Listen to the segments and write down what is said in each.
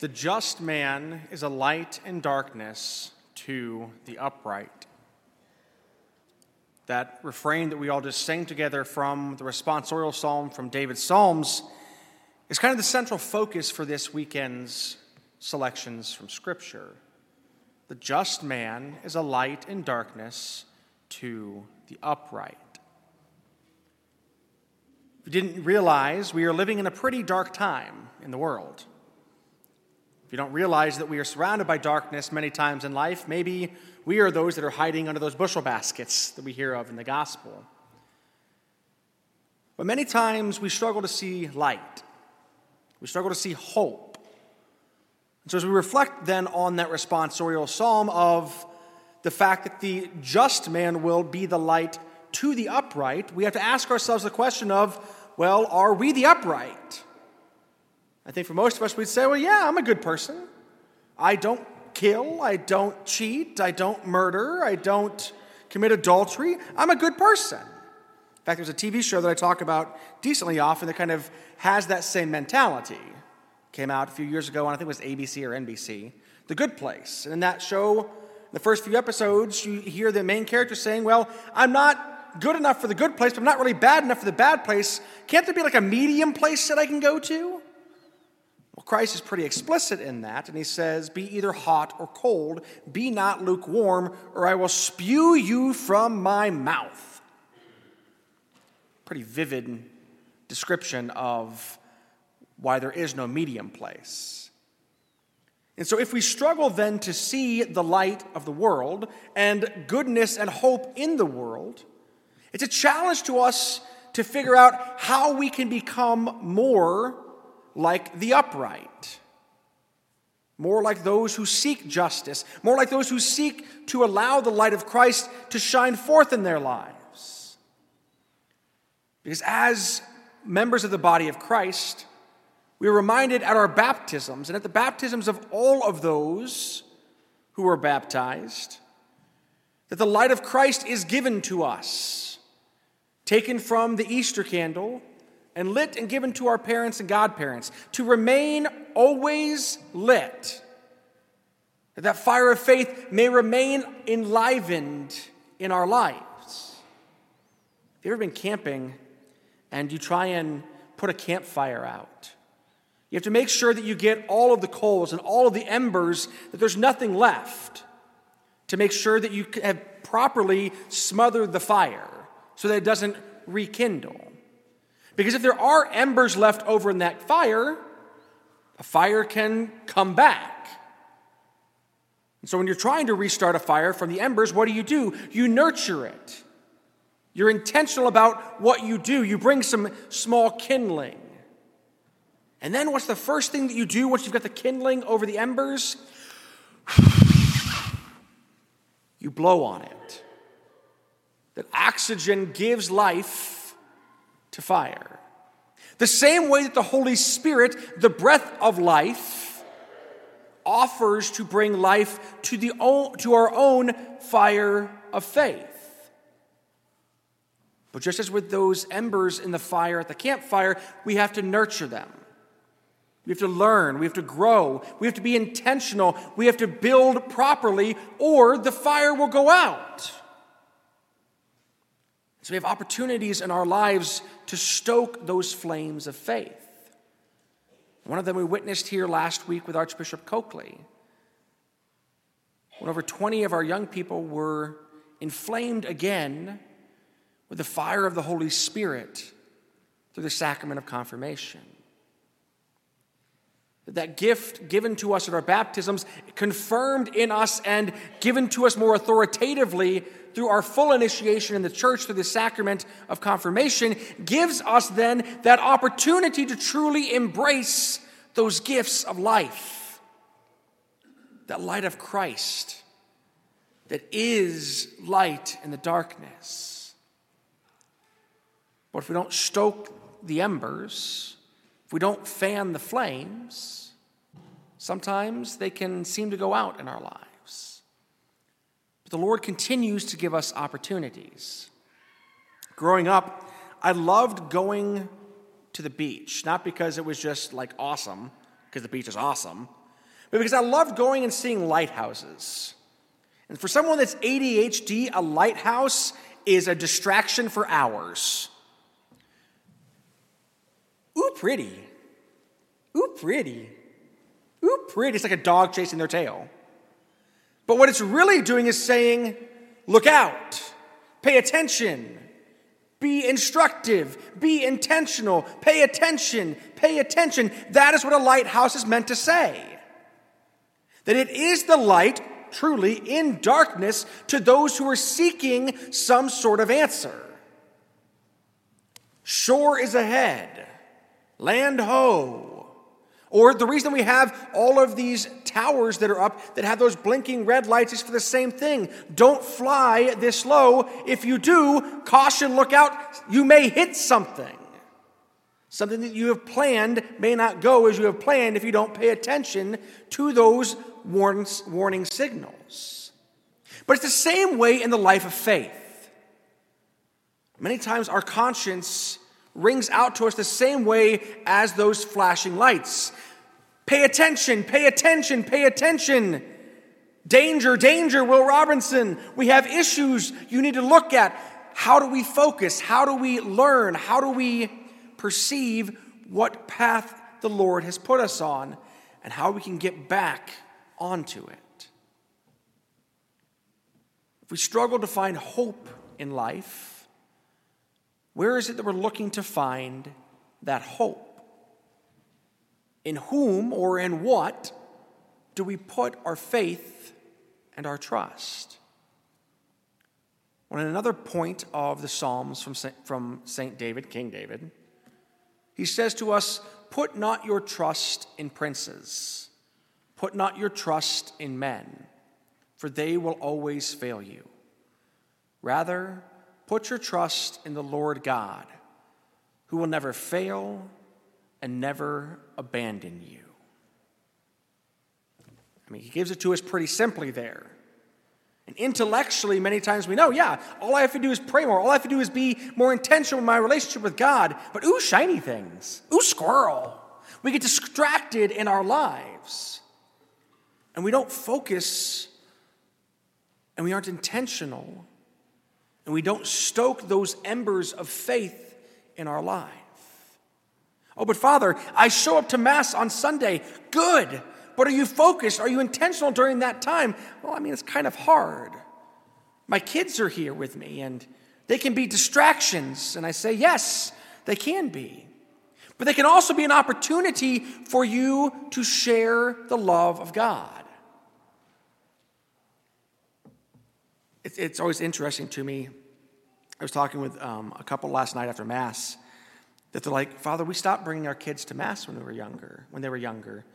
The just man is a light in darkness to the upright. That refrain that we all just sang together from the responsorial psalm from David's Psalms is kind of the central focus for this weekend's selections from Scripture. The just man is a light in darkness to the upright. If you didn't realize, we are living in a pretty dark time in the world. If you don't realize that we are surrounded by darkness many times in life, maybe we are those that are hiding under those bushel baskets that we hear of in the gospel. But many times we struggle to see light, we struggle to see hope. And so, as we reflect then on that responsorial psalm of the fact that the just man will be the light to the upright, we have to ask ourselves the question of, well, are we the upright? I think for most of us, we'd say, well, yeah, I'm a good person. I don't kill, I don't cheat, I don't murder, I don't commit adultery. I'm a good person. In fact, there's a TV show that I talk about decently often that kind of has that same mentality. Came out a few years ago on, I think it was ABC or NBC, The Good Place. And in that show, the first few episodes, you hear the main character saying, Well, I'm not good enough for the good place, but I'm not really bad enough for the bad place. Can't there be like a medium place that I can go to? Well, Christ is pretty explicit in that, and he says, Be either hot or cold, be not lukewarm, or I will spew you from my mouth. Pretty vivid description of why there is no medium place. And so, if we struggle then to see the light of the world and goodness and hope in the world, it's a challenge to us to figure out how we can become more like the upright, more like those who seek justice, more like those who seek to allow the light of Christ to shine forth in their lives. Because as members of the body of Christ, we are reminded at our baptisms and at the baptisms of all of those who are baptized that the light of Christ is given to us, taken from the Easter candle and lit and given to our parents and godparents to remain always lit. That that fire of faith may remain enlivened in our lives. Have you ever been camping and you try and put a campfire out? You have to make sure that you get all of the coals and all of the embers, that there's nothing left to make sure that you have properly smothered the fire so that it doesn't rekindle. Because if there are embers left over in that fire, a fire can come back. And so when you're trying to restart a fire from the embers, what do you do? You nurture it. You're intentional about what you do. You bring some small kindling. And then what's the first thing that you do once you've got the kindling over the embers? You blow on it. That oxygen gives life to fire. The same way that the Holy Spirit, the breath of life, offers to bring life to, the to our own fire of faith. But just as with those embers in the fire at the campfire, we have to nurture them. We have to learn, we have to grow, we have to be intentional, we have to build properly, or the fire will go out. So we have opportunities in our lives to stoke those flames of faith. One of them we witnessed here last week with Archbishop Coakley. When over 20 of our young people were inflamed again with the fire of the Holy Spirit through the sacrament of confirmation. That gift given to us at our baptisms, confirmed in us and given to us more authoritatively through our full initiation in the church through the sacrament of confirmation, gives us then that opportunity to truly embrace those gifts of life. That light of Christ that is light in the darkness. But if we don't stoke the embers, if we don't fan the flames, sometimes they can seem to go out in our lives But the Lord continues to give us opportunities. Growing up, I loved going to the beach, not because it was just like awesome, because the beach is awesome, but because I loved going and seeing lighthouses. And for someone that's ADHD, a lighthouse is a distraction for hours. Pretty. Ooh, pretty. Ooh, pretty. It's like a dog chasing their tail. But what it's really doing is saying, look out, pay attention, be instructive, be intentional, pay attention, pay attention. That is what a lighthouse is meant to say. That it is the light, truly, in darkness to those who are seeking some sort of answer. Shore is ahead, land ho. Or the reason we have all of these towers that are up that have those blinking red lights is for the same thing. Don't fly this low. If you do, caution, look out, you may hit something. Something that you have planned may not go as you have planned if you don't pay attention to those warning signals. But it's the same way in the life of faith. Many times our conscience rings out to us the same way as those flashing lights. Pay attention, pay attention, pay attention. Danger, danger, Will Robinson. We have issues you need to look at. How do we focus? How do we learn? How do we perceive what path the Lord has put us on and how we can get back onto it? If we struggle to find hope in life, where is it that we're looking to find that hope? In whom or in what do we put our faith and our trust? On another point of the Psalms from Saint, from Saint David, King David, he says to us, Put not your trust in princes, put not your trust in men, for they will always fail you. Rather, Put your trust in the Lord God, who will never fail and never abandon you. I mean, he gives it to us pretty simply there. And intellectually, many times we know, yeah, all I have to do is pray more. All I have to do is be more intentional in my relationship with God. But ooh, shiny things. Ooh, squirrel. We get distracted in our lives. And we don't focus and we aren't intentional and we don't stoke those embers of faith in our life. Oh, but Father, I show up to Mass on Sunday. Good. But are you focused? Are you intentional during that time? Well, I mean, it's kind of hard. My kids are here with me, and they can be distractions. And I say, yes, they can be. But they can also be an opportunity for you to share the love of God. It's always interesting to me I was talking with um, a couple last night after Mass that they're like, Father, we stopped bringing our kids to Mass when we were younger, when they were younger,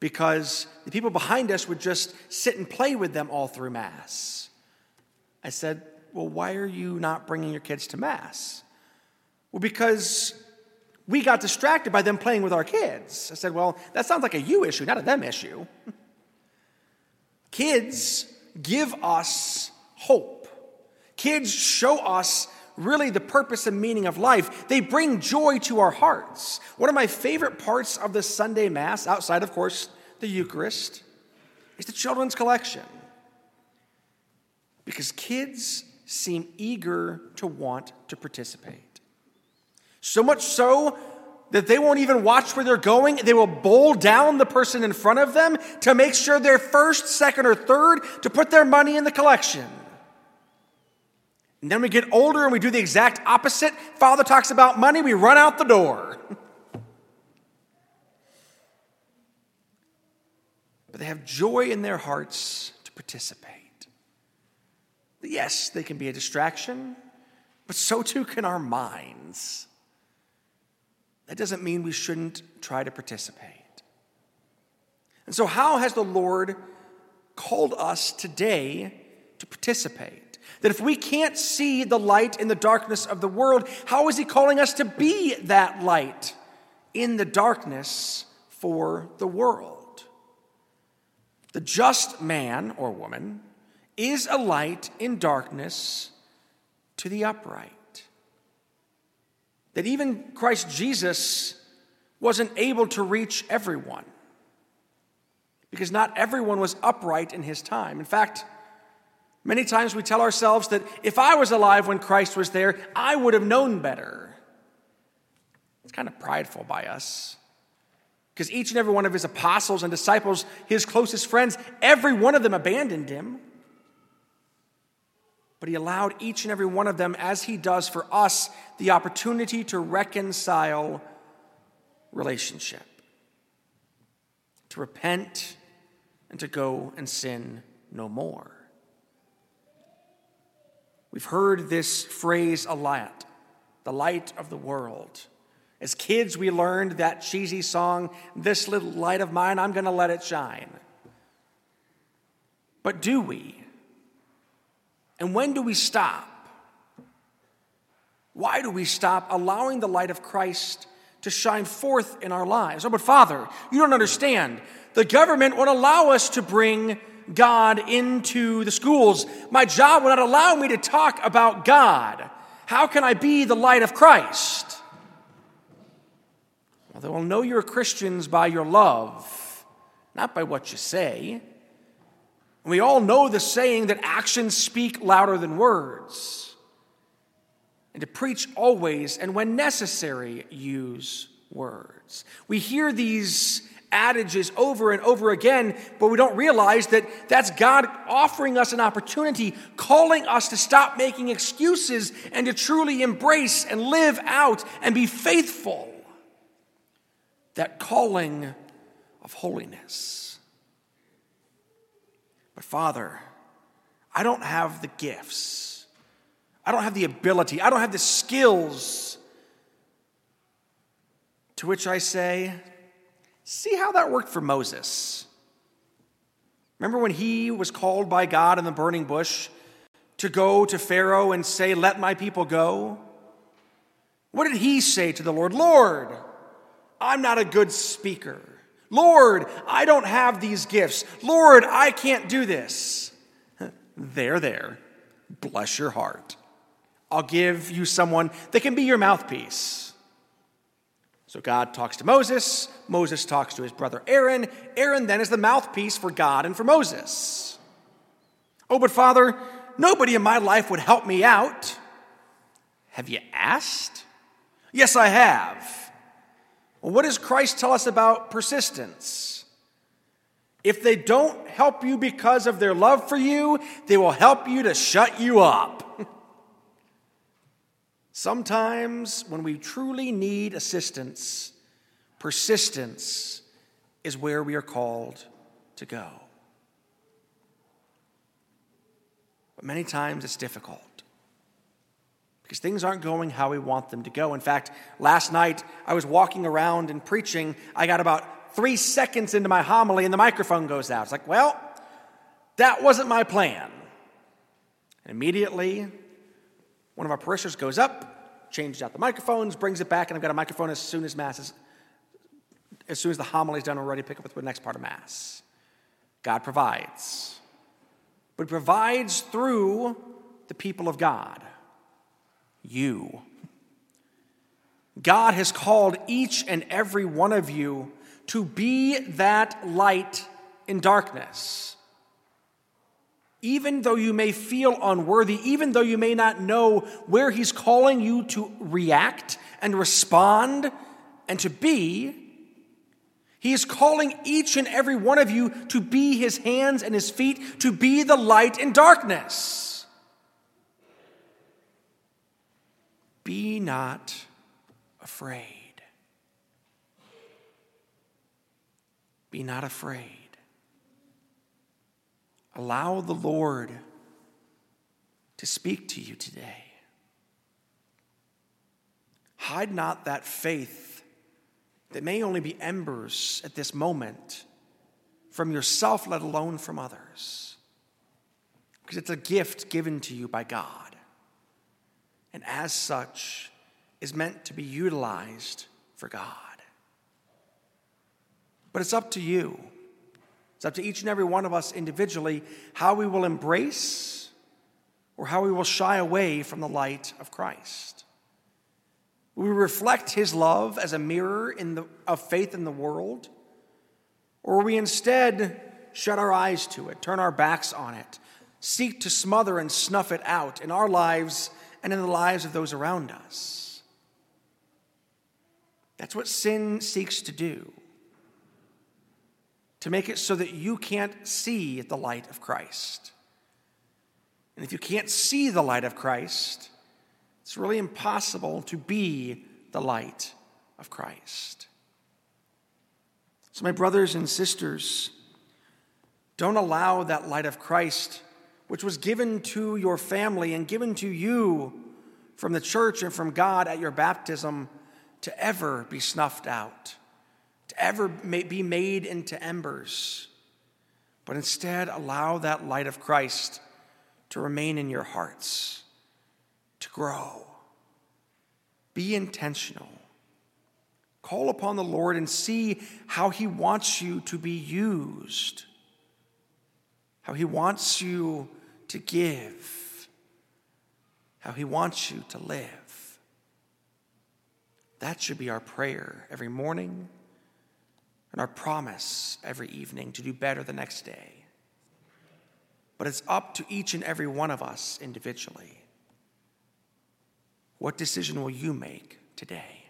because the people behind us would just sit and play with them all through Mass. I said, Well, why are you not bringing your kids to Mass? Well, because we got distracted by them playing with our kids. I said, Well, that sounds like a you issue, not a them issue. kids give us hope. Kids show us really the purpose and meaning of life. They bring joy to our hearts. One of my favorite parts of the Sunday Mass, outside, of course, the Eucharist, is the children's collection. Because kids seem eager to want to participate. So much so that they won't even watch where they're going. They will bowl down the person in front of them to make sure they're first, second, or third to put their money in the collection. And then we get older and we do the exact opposite. Father talks about money, we run out the door. but they have joy in their hearts to participate. Yes, they can be a distraction, but so too can our minds. That doesn't mean we shouldn't try to participate. And so, how has the Lord called us today to participate? That if we can't see the light in the darkness of the world, how is He calling us to be that light in the darkness for the world? The just man or woman is a light in darkness to the upright. That even Christ Jesus wasn't able to reach everyone because not everyone was upright in his time. In fact, many times we tell ourselves that if I was alive when Christ was there, I would have known better. It's kind of prideful by us. Because each and every one of his apostles and disciples, his closest friends, every one of them abandoned him. But he allowed each and every one of them, as he does for us, the opportunity to reconcile relationship, to repent, and to go and sin no more. We've heard this phrase a lot the light of the world. As kids, we learned that cheesy song, This Little Light of Mine, I'm going to let it shine. But do we? And when do we stop? Why do we stop allowing the light of Christ to shine forth in our lives? Oh, but Father, you don't understand. The government won't allow us to bring God into the schools. My job will not allow me to talk about God. How can I be the light of Christ? Well, they will know you're Christians by your love, not by what you say. We all know the saying that actions speak louder than words. And to preach always and when necessary, use words. We hear these adages over and over again, but we don't realize that that's God offering us an opportunity, calling us to stop making excuses and to truly embrace and live out and be faithful that calling of holiness. But Father, I don't have the gifts. I don't have the ability. I don't have the skills. To which I say, see how that worked for Moses. Remember when he was called by God in the burning bush to go to Pharaoh and say, Let my people go? What did he say to the Lord? Lord, I'm not a good speaker. Lord, I don't have these gifts. Lord, I can't do this. There, there. Bless your heart. I'll give you someone that can be your mouthpiece. So God talks to Moses. Moses talks to his brother Aaron. Aaron then is the mouthpiece for God and for Moses. Oh, but Father, nobody in my life would help me out. Have you asked? Yes, I have. Well, what does Christ tell us about persistence? If they don't help you because of their love for you, they will help you to shut you up. Sometimes, when we truly need assistance, persistence is where we are called to go. But many times it's difficult because things aren't going how we want them to go. In fact, last night I was walking around and preaching. I got about three seconds into my homily and the microphone goes out. It's like, well, that wasn't my plan. And immediately, one of our parishioners goes up, changes out the microphones, brings it back, and I've got a microphone as soon as Mass is, as soon as the homily is done, we're ready to pick up with the next part of Mass. God provides. But He provides through the people of God you. God has called each and every one of you to be that light in darkness. Even though you may feel unworthy, even though you may not know where He's calling you to react and respond and to be, He is calling each and every one of you to be His hands and His feet, to be the light in darkness. Be not afraid. Be not afraid. Allow the Lord to speak to you today. Hide not that faith that may only be embers at this moment from yourself, let alone from others. Because it's a gift given to you by God and as such is meant to be utilized for God. But it's up to you. It's up to each and every one of us individually how we will embrace or how we will shy away from the light of Christ. We reflect his love as a mirror the, of faith in the world, or we instead shut our eyes to it, turn our backs on it, seek to smother and snuff it out in our lives and in the lives of those around us. That's what sin seeks to do to make it so that you can't see the light of Christ. And if you can't see the light of Christ, it's really impossible to be the light of Christ. So, my brothers and sisters, don't allow that light of Christ, which was given to your family and given to you from the church and from God at your baptism, to ever be snuffed out, to ever be made into embers. But instead, allow that light of Christ to remain in your hearts, to grow. Be intentional. Call upon the Lord and see how He wants you to be used, how He wants you to give, how He wants you to live. That should be our prayer every morning and our promise every evening to do better the next day but it's up to each and every one of us individually. What decision will you make today?